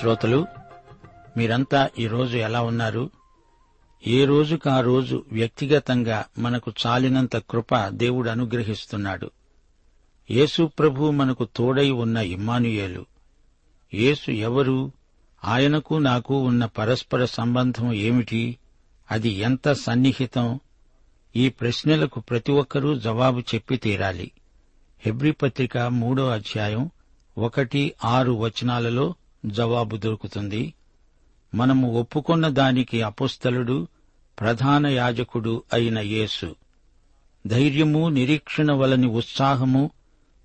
శ్రోతలు మీరంతా ఈరోజు ఎలా ఉన్నారు? ఏ రోజుకు ఆ రోజు వ్యక్తిగతంగా మనకు చాలినంత కృప దేవుడు అనుగ్రహిస్తున్నాడు. యేసు ప్రభు మనకు తోడై ఉన్న ఇమ్మానుయేలు. యేసు ఎవరు? ఆయనకు నాకు ఉన్న పరస్పర సంబంధం ఏమిటి? అది ఎంత సన్నిహితం? ఈ ప్రశ్నలకు ప్రతి ఒక్కరూ జవాబు చెప్పి తీరాలి. హెబ్రి పత్రిక మూడో అధ్యాయం ఒకటి ఆరు వచనాలలో జవాబు దొరుకుతుంది. మనము ఒప్పుకున్న దానికి అపుస్తలుడు ప్రధాన యాజకుడు అయిన యేసు. ధైర్యము నిరీక్షణ వలని ఉత్సాహము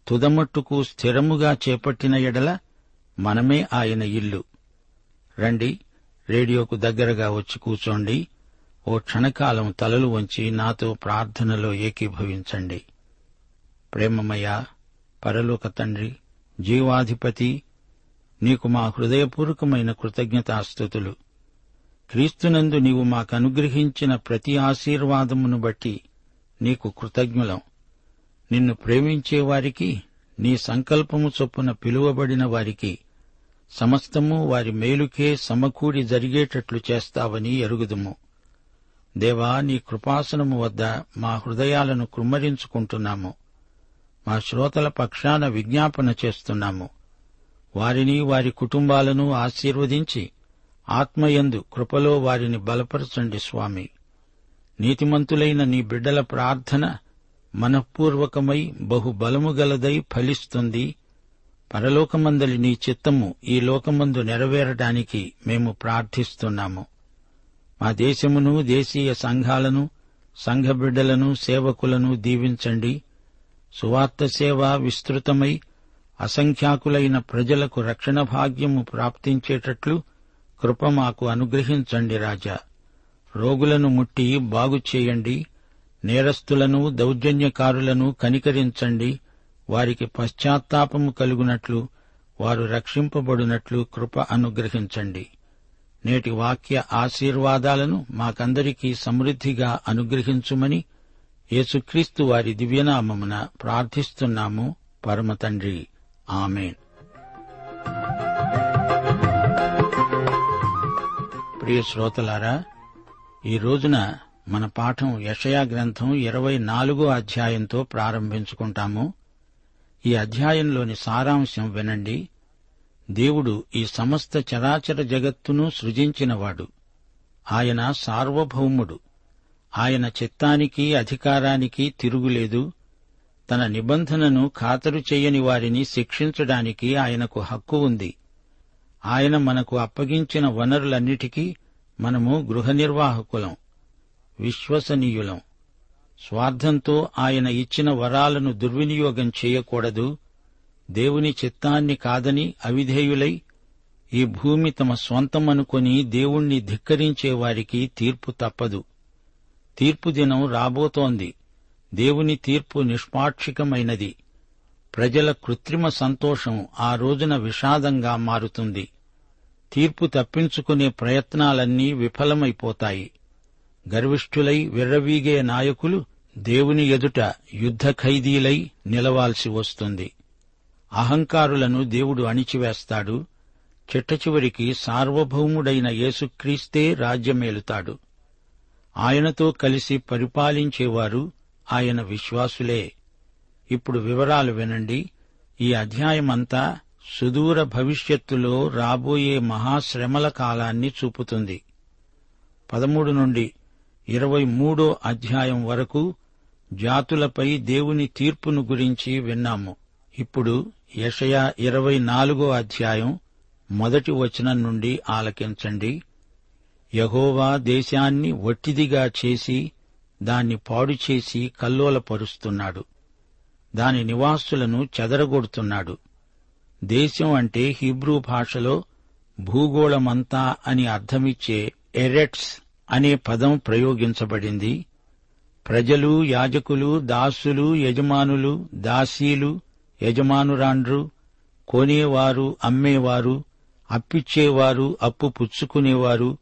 తుదమట్టుకు స్థిరముగా చేపట్టిన ఎడల మనమే ఆయన ఇల్లు. రండి రేడియోకు దగ్గరగా వచ్చి కూర్చోండి ఓ క్షణకాలం తలలు వంచి నాతో ప్రార్థనలో ఏకీభవించండి. ప్రేమమయ పరలోక తండ్రి జీవాధిపతి నీకు మా హృదయపూర్వకమైన కృతజ్ఞతాస్థుతులు క్రీస్తునందు నీవు మాకు అనుగ్రహించిన ప్రతి ఆశీర్వాదమును బట్టి నీకు కృతజ్ఞులం. నిన్ను ప్రేమించే వారికి నీ సంకల్పము చొప్పున పిలువబడిన వారికి సమస్తము వారి మేలుకే సమకూడి జరిగేటట్లు చేస్తావని ఎరుగుదుము. దేవా నీ కృపాసనము వద్ద మా హృదయాలను కుమ్మరించుకుంటున్నాము. మా శ్రోతల పక్షాన విజ్ఞాపన చేస్తున్నాము. వారిని వారి కుటుంబాలను ఆశీర్వదించి ఆత్మయందు కృపలో వారిని బలపరచండి స్వామి. నీతిమంతులైన నీ బిడ్డల ప్రార్థన మనఃపూర్వకమై బహుబలము గలదై ఫలిస్తుంది. పరలోకమందలి నీ చిత్తము ఈ లోకమందు నెరవేరడానికి మేము ప్రార్థిస్తున్నాము. మా దేశమును దేశీయ సంఘాలను సంఘ బిడ్డలను సేవకులను దీవించండి. సువార్త సేవ విస్తృతమై అసంఖ్యాకులైన ప్రజలకు రక్షణ భాగ్యము ప్రాప్తించేటట్లు కృప మాకు అనుగ్రహించండి రాజా. రోగులను ముట్టి బాగు చేయండి. నేరస్తులను దౌర్జన్యకారులను కనికరించండి. వారికి పశ్చాత్తాపము కలుగునట్లు వారు రక్షింపబడినట్లు కృప అనుగ్రహించండి. నేటి వాక్య ఆశీర్వాదాలను మాకందరికీ సమృద్దిగా అనుగ్రహించుమని యేసుక్రీస్తు వారి దివ్యనామమున ప్రార్థిస్తున్నాము. పరమతండ్రి. ఆమెన్. ప్రియ శ్రోతలారా ఈ రోజున మన పాఠం యషయా గ్రంథం ఇరవై నాలుగో అధ్యాయంతో ప్రారంభించుకుంటాము. ఈ అధ్యాయంలోని సారాంశం వినండి. దేవుడు ఈ సమస్త చరాచర జగత్తును సృజించినవాడు. ఆయన సార్వభౌముడు. ఆయన చిత్తానికి అధికారానికి తిరుగులేదు. తన నిబంధనను ఖాతరు చేయని వారిని శిక్షించడానికి ఆయనకు హక్కు ఉంది. ఆయన మనకు అప్పగించిన వనరులన్నిటికీ మనము గృహ నిర్వాహకులం విశ్వసనీయులం. స్వార్థంతో ఆయన ఇచ్చిన వరాలను దుర్వినియోగం చేయకూడదు. దేవుని చిత్తాన్ని కాదని అవిధేయులై ఈ భూమి తమ స్వంతమనుకొని దేవుణ్ణి ధిక్కరించే వారికి తీర్పు తప్పదు. తీర్పు దినం రాబోతోంది. దేవుని తీర్పు నిష్పాక్షికమైనది. ప్రజల కృత్రిమ సంతోషం ఆ రోజున విషాదంగా మారుతుంది. తీర్పు తప్పించుకునే ప్రయత్నాలన్నీ విఫలమైపోతాయి. గర్విష్ఠులై విర్రవీగే నాయకులు దేవుని ఎదుట యుద్ధ ఖైదీలై నిలవాల్సి వస్తుంది. అహంకారులను దేవుడు అణిచివేస్తాడు. చిట్టచివరికి సార్వభౌముడైన యేసుక్రీస్తే రాజ్యమేలుతాడు. ఆయనతో కలిసి పరిపాలించేవారు ఆయన విశ్వాసులే. ఇప్పుడు వివరాలు వినండి. ఈ అధ్యాయమంతా సుదూర భవిష్యత్తులో రాబోయే మహాశ్రమల కాలాన్ని చూపుతుంది. పదమూడు నుండి ఇరవై మూడో అధ్యాయం వరకు జాతులపై దేవుని తీర్పును గురించి విన్నాము. ఇప్పుడు యషయా ఇరవై నాలుగో అధ్యాయం మొదటి వచనం నుండి ఆలకించండి. యహోవా దేశాన్ని వట్టిదిగా చేసి దాన్ని పాడు చేసి కల్లోలపరుస్తున్నాడు. దాని నివాసులను చెదరగొడుతున్నాడు. దేశం అంటే హీబ్రూ భాషలో భూగోళమంతా అని అర్థమిచ్చే ఎరెట్స్ అనే పదం ప్రయోగించబడింది. ప్రజలు యాజకులు దాసులు యజమానులు దాసీలు యజమానురాండ్రు కొనేవారు అమ్మేవారు అప్పిచ్చేవారు అప్పు పుచ్చుకునేవారు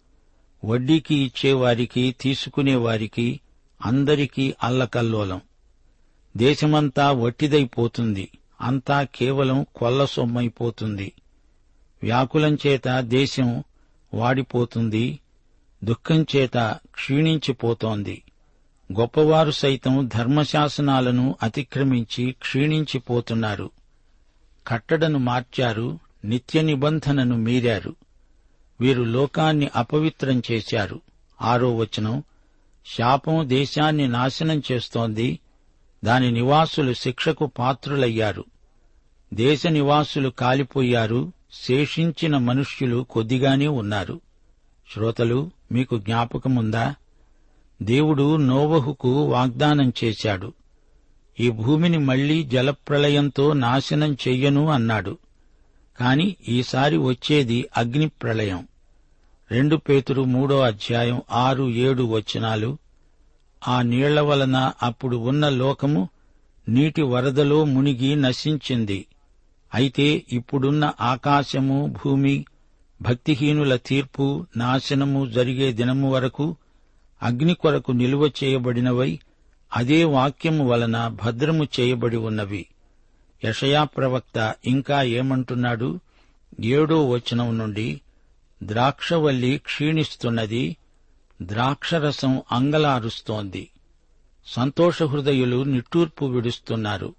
వడ్డీకి ఇచ్చేవారికి తీసుకునేవారికి అందరికీ అల్లకల్లోలం. దేశమంతా వట్టిదైపోతుంది. అంతా కేవలం కొల్ల సొమ్మైపోతుంది వ్యాకులం చేత దేశం వాడిపోతుంది. దుఃఖంచేత క్షీణించిపోతోంది. గొప్పవారు సైతం ధర్మశాసనాలను అతిక్రమించి క్షీణించిపోతున్నారు. కట్టడను మార్చారు నిత్య నిబంధనను మీరారు. వీరు లోకాన్ని అపవిత్రం చేశారు. ఆరో వచనం శాపం దేశాన్ని నాశనం చేస్తోంది. దాని నివాసులు శిక్షకు పాత్రులయ్యారు. దేశ నివాసులు కాలిపోయారు. శేషించిన మనుష్యులు కొద్దిగానే ఉన్నారు. శ్రోతలు మీకు జ్ఞాపకముందా? దేవుడు నోవహుకు వాగ్దానం చేశాడు. ఈ భూమిని మళ్ళీ జలప్రళయంతో నాశనం చెయ్యను అన్నాడు. కాని ఈసారి వచ్చేది అగ్ని ప్రళయం రెండు పేతురు మూడో అధ్యాయం ఆరు ఏడు వచనాలు ఆ నీళ్ళ వలన అప్పుడు ఉన్న లోకము నీటి వరదలో మునిగి నశించింది. అయితే ఇప్పుడున్న ఆకాశము భూమి భక్తిహీనుల తీర్పు నాశనము జరిగే దినము వరకు అగ్ని కొరకు నిలువ చేయబడినవై అదే వాక్యము వలన భద్రము చేయబడి ఉన్నవి. యషయా ప్రవక్త ఇంకా ఏమంటున్నాడు? ఏడో వచనం నుండి ద్రాక్షవల్లి క్షీణిస్తున్నది ద్రాక్షరసం అంగలారుస్తోంది. సంతోషహృదయులు నిట్టూర్పు విడుస్తున్నారు.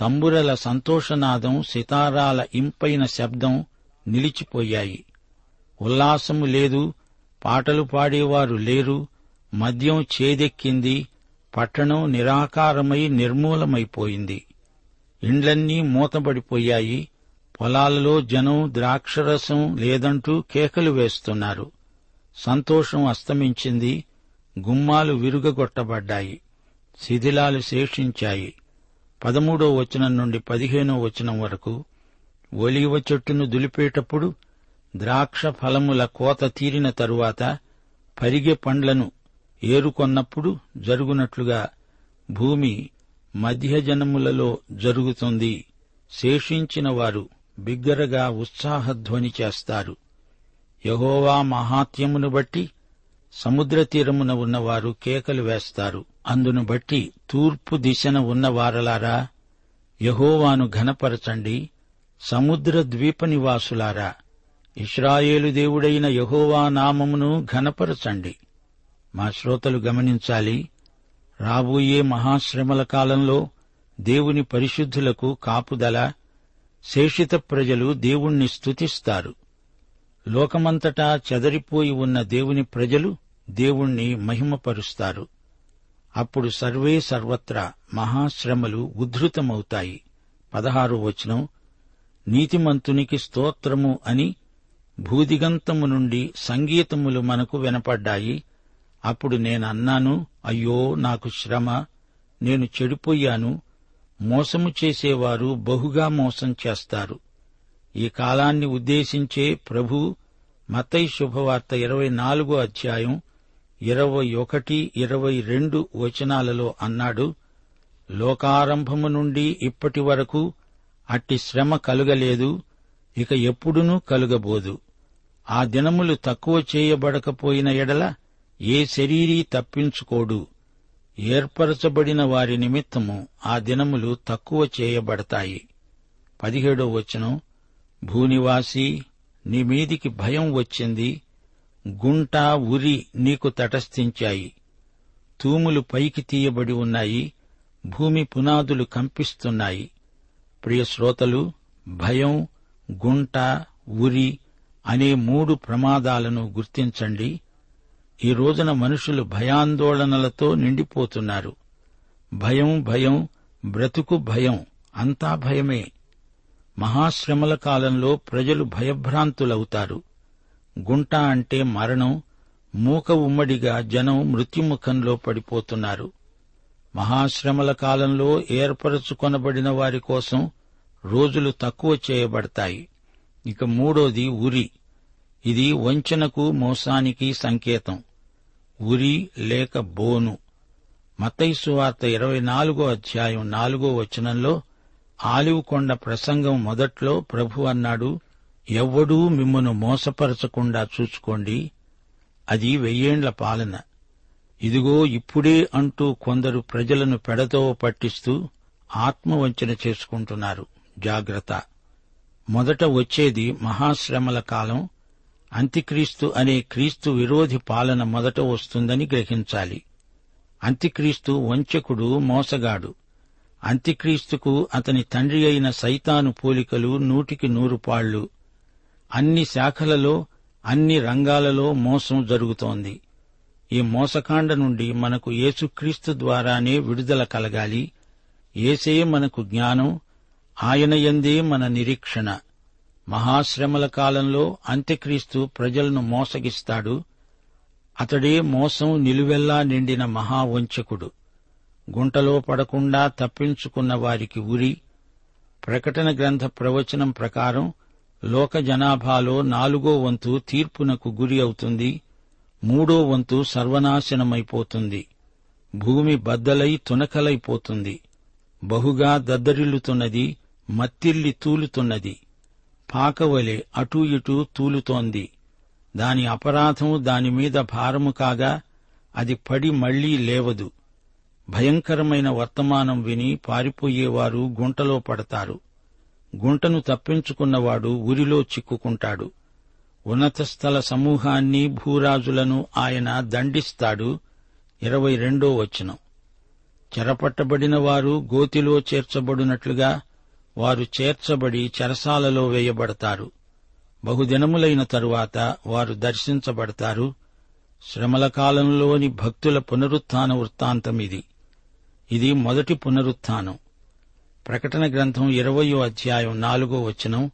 తంబురల సంతోషనాదం సితారాల ఇంపైన శబ్దం నిలిచిపోయాయి. ఉల్లాసము లేదు పాటలు పాడేవారు లేరు మద్యం చేదెక్కింది పట్టణం నిరాకారమై నిర్మూలమైపోయింది. ఇండ్లన్నీ మూతబడిపోయాయి పొలాలలో జనం ద్రాక్షరసం లేదంటూ కేకలు వేస్తున్నారు. సంతోషం అస్తమించింది. గుమ్మాలు విరుగగొట్టబడ్డాయి. శిథిలాలు శేషించాయి. పదమూడో వచనం నుండి పదిహేనో వచనం వరకు ఒలివ చెట్టును దులిపేటప్పుడు ద్రాక్ష ఫలముల కోత తీరిన తరువాత పరిగె పండ్లను ఏరుకొన్నప్పుడు జరుగునట్లుగా భూమి మధ్యజనములలో జరుగుతుంది. శేషించిన వారు బిగ్గరగా ఉత్సాహధ్వని చేస్తారు. యహోవా మహాత్యమును బట్టి సముద్ర తీరమున ఉన్నవారు కేకలు వేస్తారు. అందును బట్టి తూర్పు దిశన ఉన్నవారలారా యహోవాను ఘనపరచండి సముద్ర ద్వీప నివాసులారా. ఇస్రాయేలు దేవుడైన యహోవా నామమును ఘనపరచండి. మా శ్రోతలు గమనించాలి రాబోయే మహాశ్రమల కాలంలో దేవుని పరిశుద్ధులకు కాపుదల శేషిత ప్రజలు దేవుణ్ణి స్తుతిస్తారు. లోకమంతటా చెదరిపోయి ఉన్న దేవుని ప్రజలు దేవుణ్ణి మహిమపరుస్తారు. అప్పుడు సర్వే సర్వత్రా మహాశ్రమలు ఉద్ధృతమవుతాయి. పదహారు వచనం నీతిమంతునికి స్తోత్రము అని భూదిగంతము నుండి సంగీతములు మనకు వినపడ్డాయి. అప్పుడు నేనన్నాను అయ్యో నాకు శ్రమ నేను చెడిపోయాను మోసము చేసేవారు బహుగా మోసం చేస్తారు. ఈ కాలాన్ని ఉద్దేశించే ప్రభు మతై శుభవార్త ఇరవై నాలుగో అధ్యాయం ఇరవై ఒకటి ఇరవై రెండు వచనాలలో అన్నాడు లోకారంభము నుండి ఇప్పటి వరకు అట్టి శ్రమ కలుగలేదు ఇక ఎప్పుడునూ కలుగబోదు. ఆ దినములు తక్కువ చేయబడకపోయిన ఎడల ఏ శరీరీ తప్పించుకోడు. ఏర్పరచబడిన వారి నిమిత్తము ఆ దినములు తక్కువ చేయబడతాయి. పదిహేడో వచనం భూనివాసి నీ మీదికి భయం వచ్చింది గుంట ఉరి నీకు తటస్థించాయి. తూములు పైకి తీయబడి ఉన్నాయి భూమి పునాదులు కంపిస్తున్నాయి. ప్రియ శ్రోతలు భయం గుంట ఉరి అనే మూడు ప్రమాదాలను గుర్తించండి. ఈ రోజున మనుషులు భయాందోళనలతో నిండిపోతున్నారు. భయం భయం బ్రతుకు భయం అంతా భయమే. మహాశ్రమల కాలంలో ప్రజలు భయభ్రాంతులవుతారు. గుంట అంటే మరణం మూక ఉమ్మడిగా జనం మృత్యుముఖంలో పడిపోతున్నారు. మహాశ్రమల కాలంలో ఏర్పరచుకొనబడిన వారి కోసం రోజులు తక్కువ చేయబడతాయి. ఇక మూడోది ఉరి. ఇది వంచనకు మోసానికి సంకేతం. ఉరి లేక బోను. మతైసు వార్త ఇరవై నాలుగో అధ్యాయం నాలుగో వచనంలో ఆలివ్ కొండ ప్రసంగం మొదట్లో ప్రభు అన్నాడు ఎవ్వడూ మిమ్మను మోసపరచకుండా చూసుకోండి. అది వెయ్యేండ్ల పాలన. ఇదిగో ఇప్పుడే అంటూ కొందరు ప్రజలను పెడతో పట్టిస్తూ ఆత్మవంచన చేసుకుంటున్నారు. జాగ్రత్త. మొదట వచ్చేది మహాశ్రమల కాలం అంత్యక్రీస్తు అనే క్రీస్తు విరోధి పాలన మొదట వస్తుందని గ్రహించాలి. అంత్యక్రీస్తు వంచకుడు మోసగాడు. అంత్యక్రీస్తుకు అతని తండ్రి అయిన సైతాను పోలికలు నూటికి నూరు పాళ్ళు అన్ని శాఖలలో అన్ని రంగాలలో మోసం జరుగుతోంది. ఈ మోసకాండ నుండి మనకు యేసుక్రీస్తు ద్వారానే విడుదల కలగాలి. ఏసే మనకు జ్ఞానం ఆయన ఎందే మన నిరీక్షణ. మహాశ్రమల కాలంలో అంత్యక్రీస్తు ప్రజలను మోసగిస్తాడు. అతడే మోసం నిలువెల్లా నిండిన మహావంచకుడు. గుంటలో పడకుండా తప్పించుకున్న వారికి ఉరి. ప్రకటన గ్రంథ ప్రవచనం ప్రకారం లోక జనాభాలో నాలుగో వంతు తీర్పునకు గురి అవుతుంది. మూడో వంతు సర్వనాశనమైపోతుంది. భూమి బద్దలై తునకలైపోతుంది. బహుగా దద్దరిల్లుతున్నది మత్తిల్లి తూలుతున్నది. పాకవలె అటూ ఇటూ తూలుతోంది. దాని అపరాధం దానిమీద భారము కాగా అది పడి మళ్ళీ లేవదు. భయంకరమైన వర్తమానం విని పారిపోయేవారు గుంటలో పడతారు. గుంటను తప్పించుకున్నవాడు ఉరిలో చిక్కుకుంటాడు. ఉన్నత స్థల సమూహాన్ని భూరాజులను ఆయన దండిస్తాడు. ఇరవై రెండో వచనం. చెరపట్టబడిన వారు గోతిలో చేర్చబడినట్లుగా వారు చేర్చబడి చెరసాలలో వేయబడతారు. బహుదినములైన తరువాత వారు దర్శించబడతారు. శ్రమల కాలంలోని భక్తుల పునరుత్థాన వృత్తాంతం ఇది. ఇది మొదటి పునరుత్థానం ప్రకటన గ్రంథం ఇరవయో అధ్యాయం నాలుగో వచనం.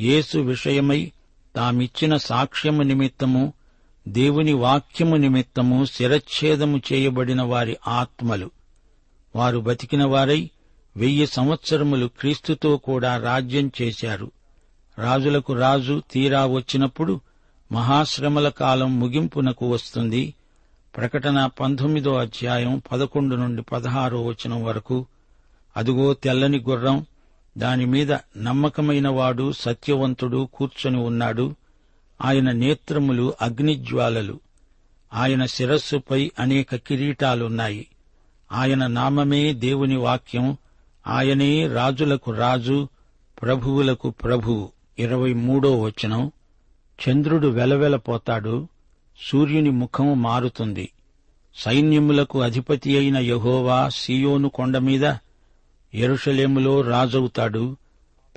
యేసు విషయమై తామిచ్చిన సాక్ష్యము నిమిత్తము దేవుని వాక్యము నిమిత్తము శిరచ్ఛేదము చేయబడిన వారి ఆత్మలు. వారు బతికిన వారై వెయ్యి సంవత్సరములు క్రీస్తుతో కూడా రాజ్యం చేశారు. రాజులకు రాజు తీరా వచ్చినప్పుడు మహాశ్రమల కాలం ముగింపునకు వస్తుంది. ప్రకటన పంతొమ్మిదో అధ్యాయం పదకొండు నుండి పదహారో వచనం వరకు. అదుగో తెల్లని గుర్రం దానిమీద నమ్మకమైన వాడు సత్యవంతుడు కూర్చొని ఉన్నాడు. ఆయన నేత్రములు అగ్నిజ్వాలలు. ఆయన శిరస్సుపై అనేక కిరీటాలున్నాయి. ఆయన నామమే దేవుని వాక్యం. ఆయనే రాజులకు రాజు ప్రభువులకు ప్రభువు. ఇరవై మూడో వచనం. చంద్రుడు వెలవెలపోతాడు సూర్యుని ముఖము మారుతుంది. సైన్యములకు అధిపతి అయిన యహోవా సియోను కొండమీద ఎరుషలేములో రాజవుతాడు.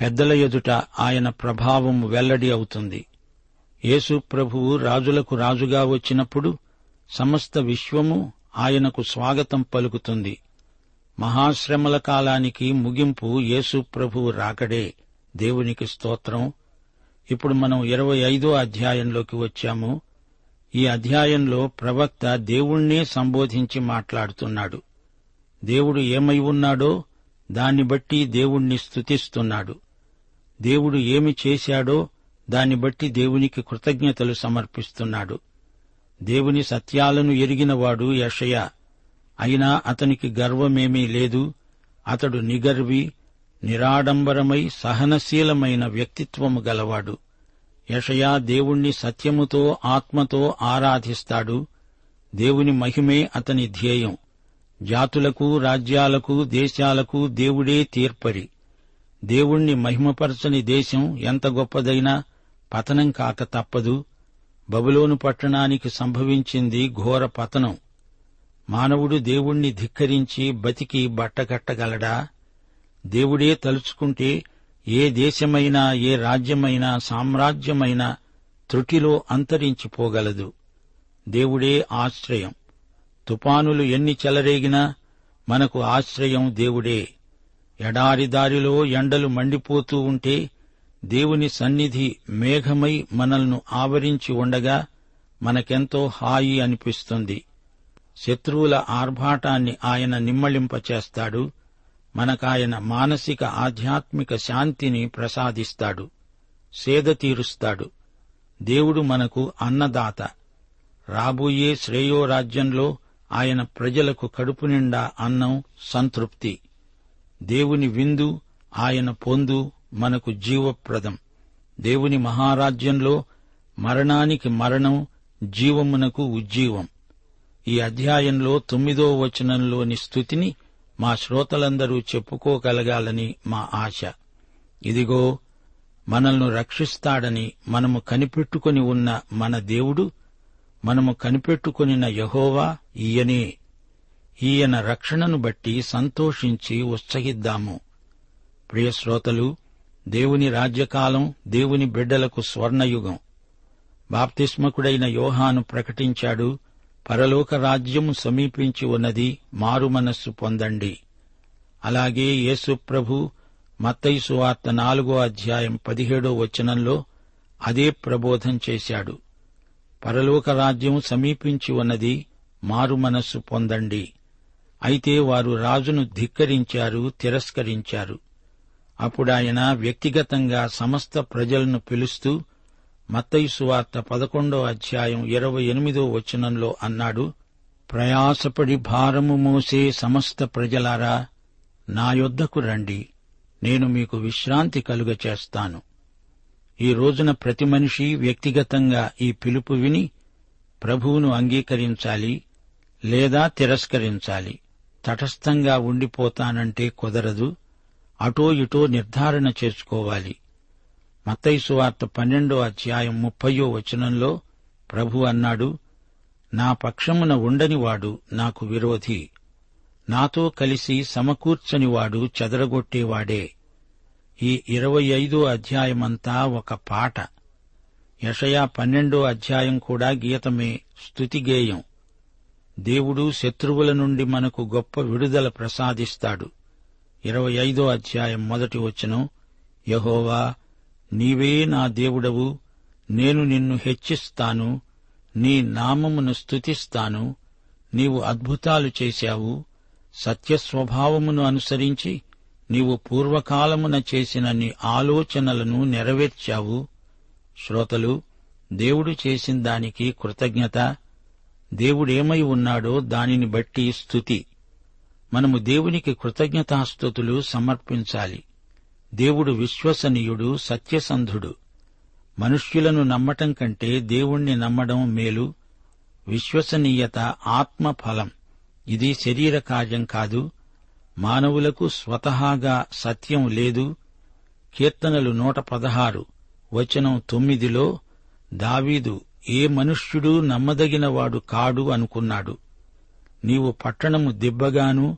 పెద్దల ఎదుట ఆయన ప్రభావం వెల్లడి అవుతుంది. యేసు ప్రభువు రాజులకు రాజుగా వచ్చినప్పుడు సమస్త విశ్వము ఆయనకు స్వాగతం పలుకుతుంది. మహాశ్రమల కాలానికి ముగింపు యేసు ప్రభువు రాకడే. దేవునికి స్తోత్రం. ఇప్పుడు మనం ఇరవై ఐదో అధ్యాయంలోకి వచ్చాము. ఈ అధ్యాయంలో ప్రవక్త దేవుణ్ణే సంబోధించి మాట్లాడుతున్నాడు. దేవుడు ఏమై ఉన్నాడో దాన్ని బట్టి దేవుణ్ణి స్తుతిస్తున్నాడు. దేవుడు ఏమి చేశాడో దాన్ని బట్టి దేవునికి కృతజ్ఞతలు సమర్పిస్తున్నాడు. దేవుని సత్యాలను ఎరిగినవాడు యషయ. అయినా అతనికి గర్వమేమీ లేదు. అతడు నిగర్వి నిరాడంబరమై సహనశీలమైన వ్యక్తిత్వము గలవాడు. యషయా దేవుణ్ణి సత్యముతో ఆత్మతో ఆరాధిస్తాడు. దేవుని మహిమే అతని ధ్యేయం. జాతులకు రాజ్యాలకు దేశాలకు దేవుడే తీర్పరి. దేవుణ్ణి మహిమపరచని దేశం ఎంత గొప్పదైనా పతనం కాక తప్పదు. బబులోను పట్టణానికి సంభవించింది ఘోర పతనం. మానవుడు దేవుణ్ణి ధిక్కరించి బతికి బట్టకట్టగలడా దేవుడే తలుచుకుంటే ఏ దేశమైనా ఏ రాజ్యమైనా సామ్రాజ్యమైనా త్రుటిలో అంతరించిపోగలదు. దేవుడే ఆశ్రయం. తుపానులు ఎన్ని చెలరేగినా మనకు ఆశ్రయం దేవుడే. ఎడారి దారిలో ఎండలు మండిపోతూ ఉంటే దేవుని సన్నిధి మేఘమై మనల్ని ఆవరించి ఉండగా మనకెంతో హాయి అనిపిస్తుంది. శత్రువుల ఆర్భాటాన్ని ఆయన నిమ్మళింపచేస్తాడు మనకాయన మానసిక ఆధ్యాత్మిక శాంతిని ప్రసాదిస్తాడు సేద తీరుస్తాడు. దేవుడు మనకు అన్నదాత. రాబోయే శ్రేయోరాజ్యంలో ఆయన ప్రజలకు కడుపు నిండా అన్నం సంతృప్తి. దేవుని విందు ఆయన పొందు మనకు జీవప్రదం. దేవుని మహారాజ్యంలో మరణానికి మరణం జీవమునకు ఉజ్జీవం. ఈ అధ్యాయంలో తొమ్మిదో వచనంలోని స్థుతిని మా శ్రోతలందరూ చెప్పుకోగలగాలని మా ఆశ. ఇదిగో మనల్ని రక్షిస్తాడని మనము కనిపెట్టుకుని ఉన్న మన దేవుడు మనము కనిపెట్టుకునిన యహోవా ఈయనే. ఈయన రక్షణను బట్టి సంతోషించి ఉత్సహిద్దాము. ప్రియశ్రోతలు దేవుని రాజ్యకాలం దేవుని బిడ్డలకు స్వర్ణయుగం. బాప్తిస్మకుడైన యోహాను ప్రకటించాడు పరలోక రాజ్యము సమీపించి ఉన్నది మారు మనస్సు పొందండి. అలాగే యేసుప్రభు మత్తైసు మత్తయి వార్త నాలుగో అధ్యాయం పదిహేడో వచనంలో అదే ప్రబోధం చేశాడు. పరలోక రాజ్యం సమీపించి ఉన్నది మారు మనస్సు పొందండి. అయితే వారు రాజును ధిక్కరించారు తిరస్కరించారు. అప్పుడాయన వ్యక్తిగతంగా సమస్త ప్రజలను పిలుస్తూ మత్తయుసువార్త పదకొండో అధ్యాయం ఇరవై ఎనిమిదో వచనంలో అన్నాడు ప్రయాసపడి భారము మోసే సమస్త ప్రజలారా నా యొద్దకు రండి నేను మీకు విశ్రాంతి కలుగ చేస్తాను ఈ రోజున ప్రతి మనిషి వ్యక్తిగతంగా ఈ పిలుపు విని ప్రభువును అంగీకరించాలి లేదా తిరస్కరించాలి. తటస్థంగా ఉండిపోతానంటే కుదరదు అటో ఇటో నిర్ధారణ చేసుకోవాలి. మత్తైసు సువార్త పన్నెండో అధ్యాయం ముప్పయో వచనంలో ప్రభు అన్నాడు నా పక్షమున ఉండనివాడు నాకు విరోధి. నాతో కలిసి సమకూర్చనివాడు చెదరగొట్టేవాడే. ఈ ఇరవై ఐదో అధ్యాయమంతా ఒక పాట. యషయా పన్నెండో అధ్యాయం కూడా గీతమే స్తుతిగేయం. దేవుడు శత్రువుల నుండి మనకు గొప్ప విడుదల ప్రసాదిస్తాడు. ఇరవై ఐదో అధ్యాయం మొదటి వచనం యహోవా నీవే నా దేవుడవు నేను నిన్ను హెచ్చిస్తాను నీ నామమును స్తుతిస్తాను నీవు అద్భుతాలు చేశావు సత్యస్వభావమును అనుసరించి నీవు పూర్వకాలమున చేసిన నీ ఆలోచనలను నెరవేర్చావు. శ్రోతలు దేవుడు చేసిన దానికి కృతజ్ఞత దేవుడేమై ఉన్నాడో దానిని బట్టి స్థుతి మనము దేవునికి కృతజ్ఞతాస్థుతులు సమర్పించాలి. దేవుడు విశ్వసనీయుడు సత్యసంధుడు. మనుష్యులను నమ్మటం కంటే దేవుణ్ణి నమ్మడం మేలు విశ్వసనీయత ఆత్మఫలం. ఇది శరీర కార్యం కాదు మానవులకు స్వతహాగా సత్యం లేదు. కీర్తనలు నూట పదహారు వచనం తొమ్మిదిలో దావీదు ఏ మనుష్యుడు నమ్మదగినవాడు కాడు అనుకున్నాడు. నీవు పట్టణము దిబ్బగాను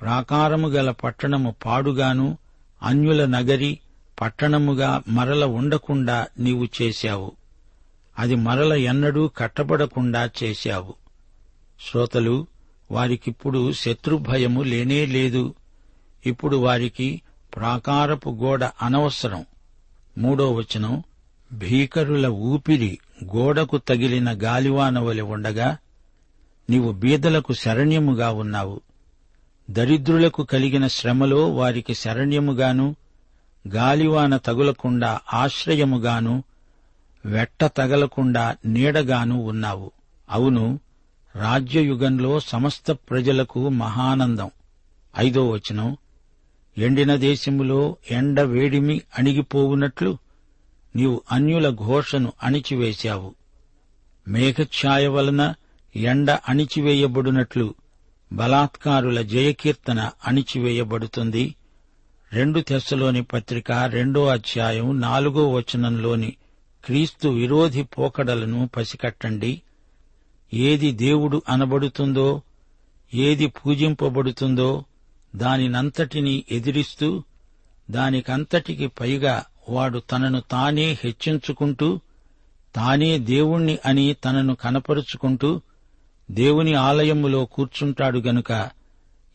ప్రాకారము గల పట్టణము పాడుగాను అన్యుల నగరి పట్టణముగా మరల ఉండకుండా నీవు చేశావు. అది మరల ఎన్నడూ కట్టబడకుండా చేశావు. శ్రోతలు వారికిప్పుడు శత్రుభయము లేనే లేదు. ఇప్పుడు వారికి ప్రాకారపు గోడ అనవసరం. మూడో వచనం భీకరుల ఊపిరి గోడకు తగిలిన గాలివానవలి ఉండగా నీవు బీదలకు శరణ్యముగా ఉన్నావు. దరిద్రులకు కలిగిన శ్రమలో వారికి శరణ్యముగాను గాలివాన తగులకుండా ఆశ్రయముగాను వెట్ట తగలకుండా నీడగాను ఉన్నావు. అవును రాజ్యయుగంలో సమస్త ప్రజలకు మహానందం. ఐదో వచనం. ఎండిన దేశములో ఎండ వేడిమి అణిగిపోవునట్లు నీవు అన్యుల ఘోషను అణిచివేశావు. మేఘఛాయ వలన ఎండ అణిచివేయబడినట్లు బలాత్కారుల జయకీర్తన అణిచివేయబడుతుంది. రెండు తెస్సలోని పత్రిక రెండో అధ్యాయం నాలుగో వచనంలోని క్రీస్తు విరోధి పోకడలను పసికట్టండి. ఏది దేవుడు అనబడుతుందో ఏది పూజింపబడుతుందో దానినంతటినీ ఎదిరిస్తూ దానికంతటికి పైగా వాడు తనను తానే హెచ్చించుకుంటూ తానే దేవుణ్ణి అని తనను కనపరుచుకుంటూ దేవుని ఆలయములో కూర్చుంటాడు గనుక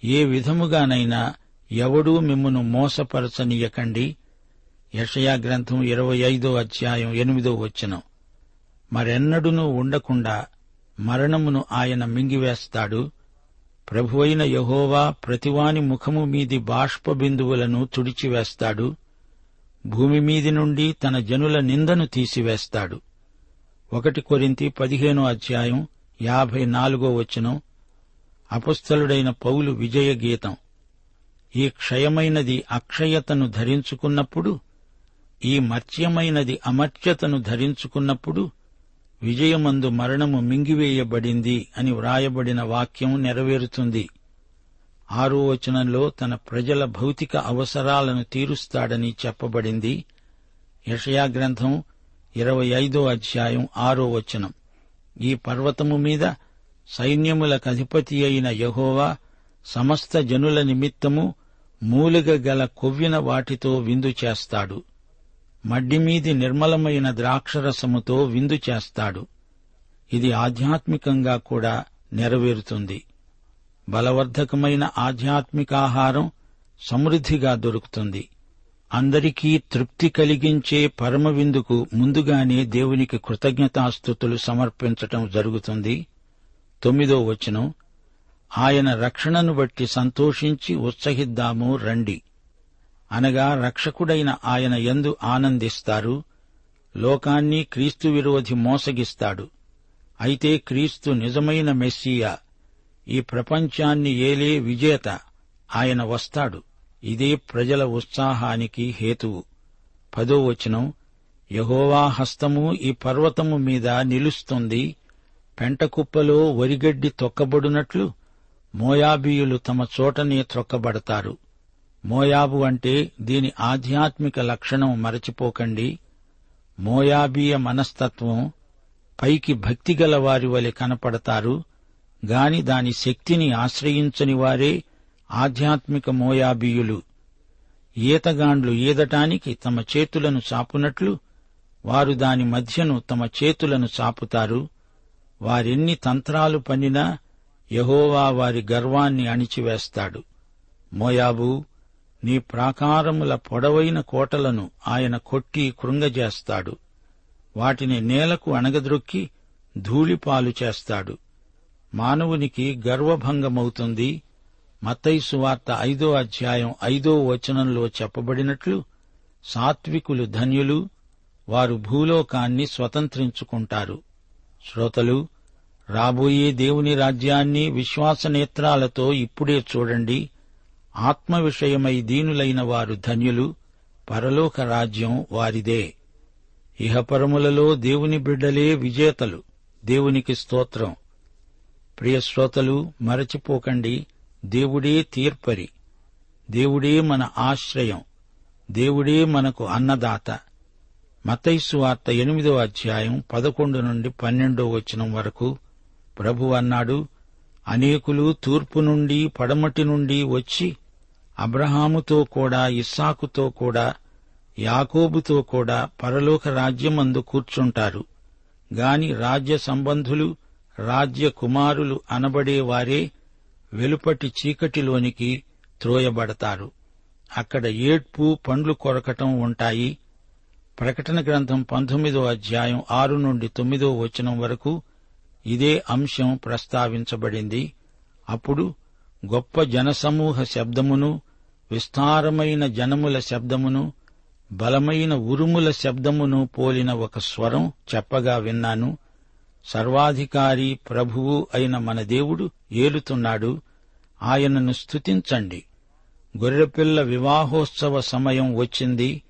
ఏ విధముగానైనా ఎవడూ మిమ్మును మోసపరచనీయకండి. యషయా గ్రంథం ఇరవై ఐదో అధ్యాయం ఎనిమిదో వచ్చినం మరెన్నడూనూ ఉండకుండా మరణమును ఆయన మింగివేస్తాడు. ప్రభువైన యహోవా ప్రతివాని ముఖము మీది బాష్ప బిందువులను తుడిచివేస్తాడు. భూమి మీది నుండి తన జనుల నిందను తీసివేస్తాడు. ఒకటి కొరింతి పదిహేనో అధ్యాయం యాభై నాలుగో వచనం అపుస్తలుడైన పౌలు విజయ గీతం. ఈ క్షయమైనది అక్షయతను ధరించుకున్నప్పుడు ఈ మర్త్యమైనది అమర్త్యతను ధరించుకున్నప్పుడు విజయమందు మరణము మింగివేయబడింది అని వ్రాయబడిన వాక్యం నెరవేరుతుంది. ఆరో వచనంలో తన ప్రజల భౌతిక అవసరాలను తీరుస్తాడని చెప్పబడింది. యషయా గ్రంథం ఇరవై ఐదో అధ్యాయం ఆరో వచనం. ఈ పర్వతము మీద సైన్యములకధిపతి అయిన యహోవా సమస్త జనుల నిమిత్తము మూలిగ గల కొవ్విన వాటితో విందు చేస్తాడు. మడ్డిమీది నిర్మలమైన ద్రాక్షరసముతో విందు చేస్తాడు. ఇది ఆధ్యాత్మికంగా కూడా నెరవేరుతుంది. బలవర్ధకమైన ఆధ్యాత్మికాహారం సమృద్ధిగా దొరుకుతుంది. అందరికీ తృప్తి కలిగించే పరమ విందుకు ముందుగానే దేవునికి కృతజ్ఞతాస్థుతులు సమర్పించటం జరుగుతుంది. తొమ్మిదో వచనం. ఆయన రక్షణను బట్టి సంతోషించి ఉత్సహిద్దాము రండి. అనగా రక్షకుడైన ఆయన ఎందు ఆనందిస్తారు. లోకాన్ని క్రీస్తు విరోధి మోసగిస్తాడు. అయితే క్రీస్తు నిజమైన మెస్సియా. ఈ ప్రపంచాన్ని ఏలే విజేత. ఆయన వస్తాడు. ఇదే ప్రజల ఉత్సాహానికి హేతువు. పదో వచనం యహోవా హస్తము ఈ పర్వతము మీద నిలుస్తుంది. పెంటకుప్పలో వరిగడ్డి తొక్కబడునట్లు మోయాబీయులు తమ చోటనే త్రొక్కబడతారు. మోయాబు అంటే దీని ఆధ్యాత్మిక లక్షణం మరచిపోకండి. మోయాబీయ మనస్తత్వం పైకి భక్తిగల వారి వలె కనపడతారు. గాని దాని శక్తిని ఆశ్రయించని వారే ఆధ్యాత్మిక మోయాబీయులు. ఈతగాండ్లు ఈదటానికి తమ చేతులను చాపునట్లు వారు దాని మధ్యను తమ చేతులను చాపుతారు వారెన్ని తంత్రాలు పన్నినా యహోవా వారి గర్వాన్ని అణిచివేస్తాడు. మోయాబు నీ ప్రాకారముల పొడవైన కోటలను ఆయన కొట్టి కృంగజేస్తాడు. వాటిని నేలకు అణగద్రొక్కి ధూళిపాలు చేస్తాడు. మానవునికి గర్వభంగమవుతుంది. మతైసు వార్త ఐదో అధ్యాయం ఐదో వచనంలో చెప్పబడినట్లు సాత్వికులు ధన్యులు వారు భూలోకాన్ని స్వతంత్రించుకుంటారు. శ్రోతలు రాబోయే దేవుని రాజ్యాన్ని విశ్వాసనేత్రాలతో ఇప్పుడే చూడండి. ఆత్మ విషయమై దీనులైన వారు ధన్యులు పరలోక రాజ్యం వారిదే. ఇహపరములలో దేవుని బిడ్డలే విజేతలు దేవునికి స్తోత్రం. ప్రియశ్రోతలు మరచిపోకండి. దేవుడే తీర్పరి దేవుడే మన ఆశ్రయం దేవుడే మనకు అన్నదాత. మతైసు వార్త ఎనిమిదో అధ్యాయం పదకొండు నుండి పన్నెండో వచనం వరకు ప్రభు అన్నాడు అనేకులు తూర్పు నుండి పడమటి నుండి వచ్చి అబ్రహాముతో కూడా ఇస్సాకుతో కూడా యాకోబుతో కూడా పరలోక రాజ్యమందు కూర్చుంటారు. గాని రాజ్య సంబంధులు రాజ్య కుమారులు అనబడే వారే వెలుపటి చీకటిలోనికి త్రోయబడతారు. అక్కడ ఏడ్పు పండ్లు కొరకటం ఉంటాయి. ప్రకటన గ్రంథం పంతొమ్మిదో అధ్యాయం ఆరు నుండి తొమ్మిదో వచనం వరకు ఇదే అంశం ప్రస్తావించబడింది. అప్పుడు గొప్ప జనసమూహ శబ్దమును విస్తారమైన జనముల శబ్దమును బలమైన ఉరుముల శబ్దమును పోలిన ఒక స్వరం చెప్పగా విన్నాను. సర్వాధికారి ప్రభువు అయిన మన దేవుడు ఏలుతున్నాడు. ఆయనను స్తుతించండి. గొర్రెపిల్ల వివాహోత్సవ సమయం వచ్చింది.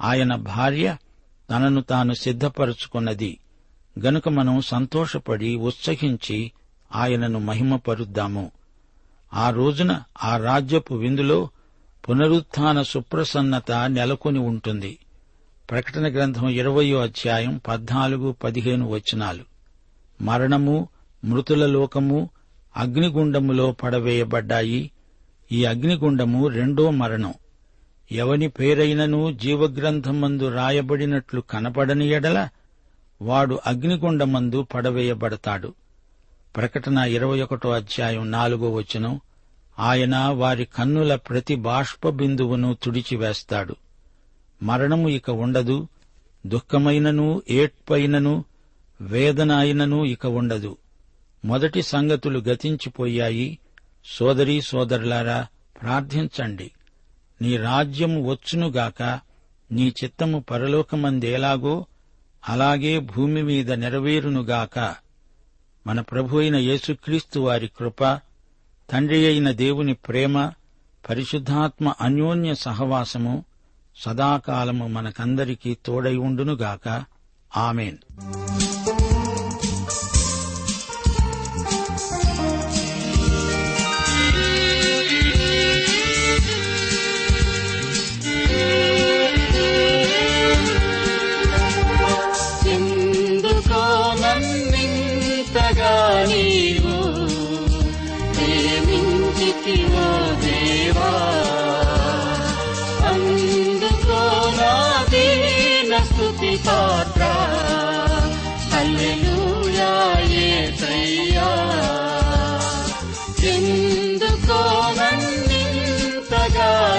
ఆయన భార్య తనను తాను సిద్ధపరుచుకున్నది. గనుక మనం సంతోషపడి ఉత్సహించి ఆయనను మహిమపరుద్దాము. ఆ రోజున ఆ రాజ్యపు విందులో పునరుత్న సుప్రసన్నత నెలకొని ఉంటుంది. ప్రకటన గ్రంథం ఇరవయో అధ్యాయం పద్నాలుగు పదిహేను వచనాలు. మరణము మృతుల లోకము అగ్నిగుండములో పడవేయబడ్డాయి. ఈ అగ్నిగుండము రెండో మరణం. ఎవని పేరైనను జీవగ్రంథమందు రాయబడినట్లు కనపడని ఎడల వాడు అగ్నిగుండమందు పడవేయబడతాడు. ప్రకటన ఇరవై ఒకటో అధ్యాయం నాలుగో వచనం. ఆయన వారి కన్నుల ప్రతి బాష్ప బిందువును తుడిచివేస్తాడు. మరణము ఇక ఉండదు. దుఃఖమైనను ఏడ్పైనను వేదన అయినను ఇక ఉండదు. మొదటి సంగతులు గతించిపోయాయి. సోదరీ సోదరులారా ప్రార్థించండి. నీ రాజ్యము వచ్చునుగాక నీ చిత్తము పరలోకమందేలాగో అలాగే భూమి మీద నెరవేరునుగాక మన ప్రభు అయిన యేసుక్రీస్తు వారి కృప తండ్రి అయిన దేవుని ప్రేమ పరిశుద్ధాత్మ అన్యోన్య సహవాసము సదాకాలము మనకందరికీ తోడై ఉండునుగాక ఆమెన్.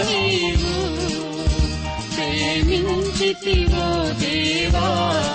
నీవు. ప్రేమించితివో దేవా.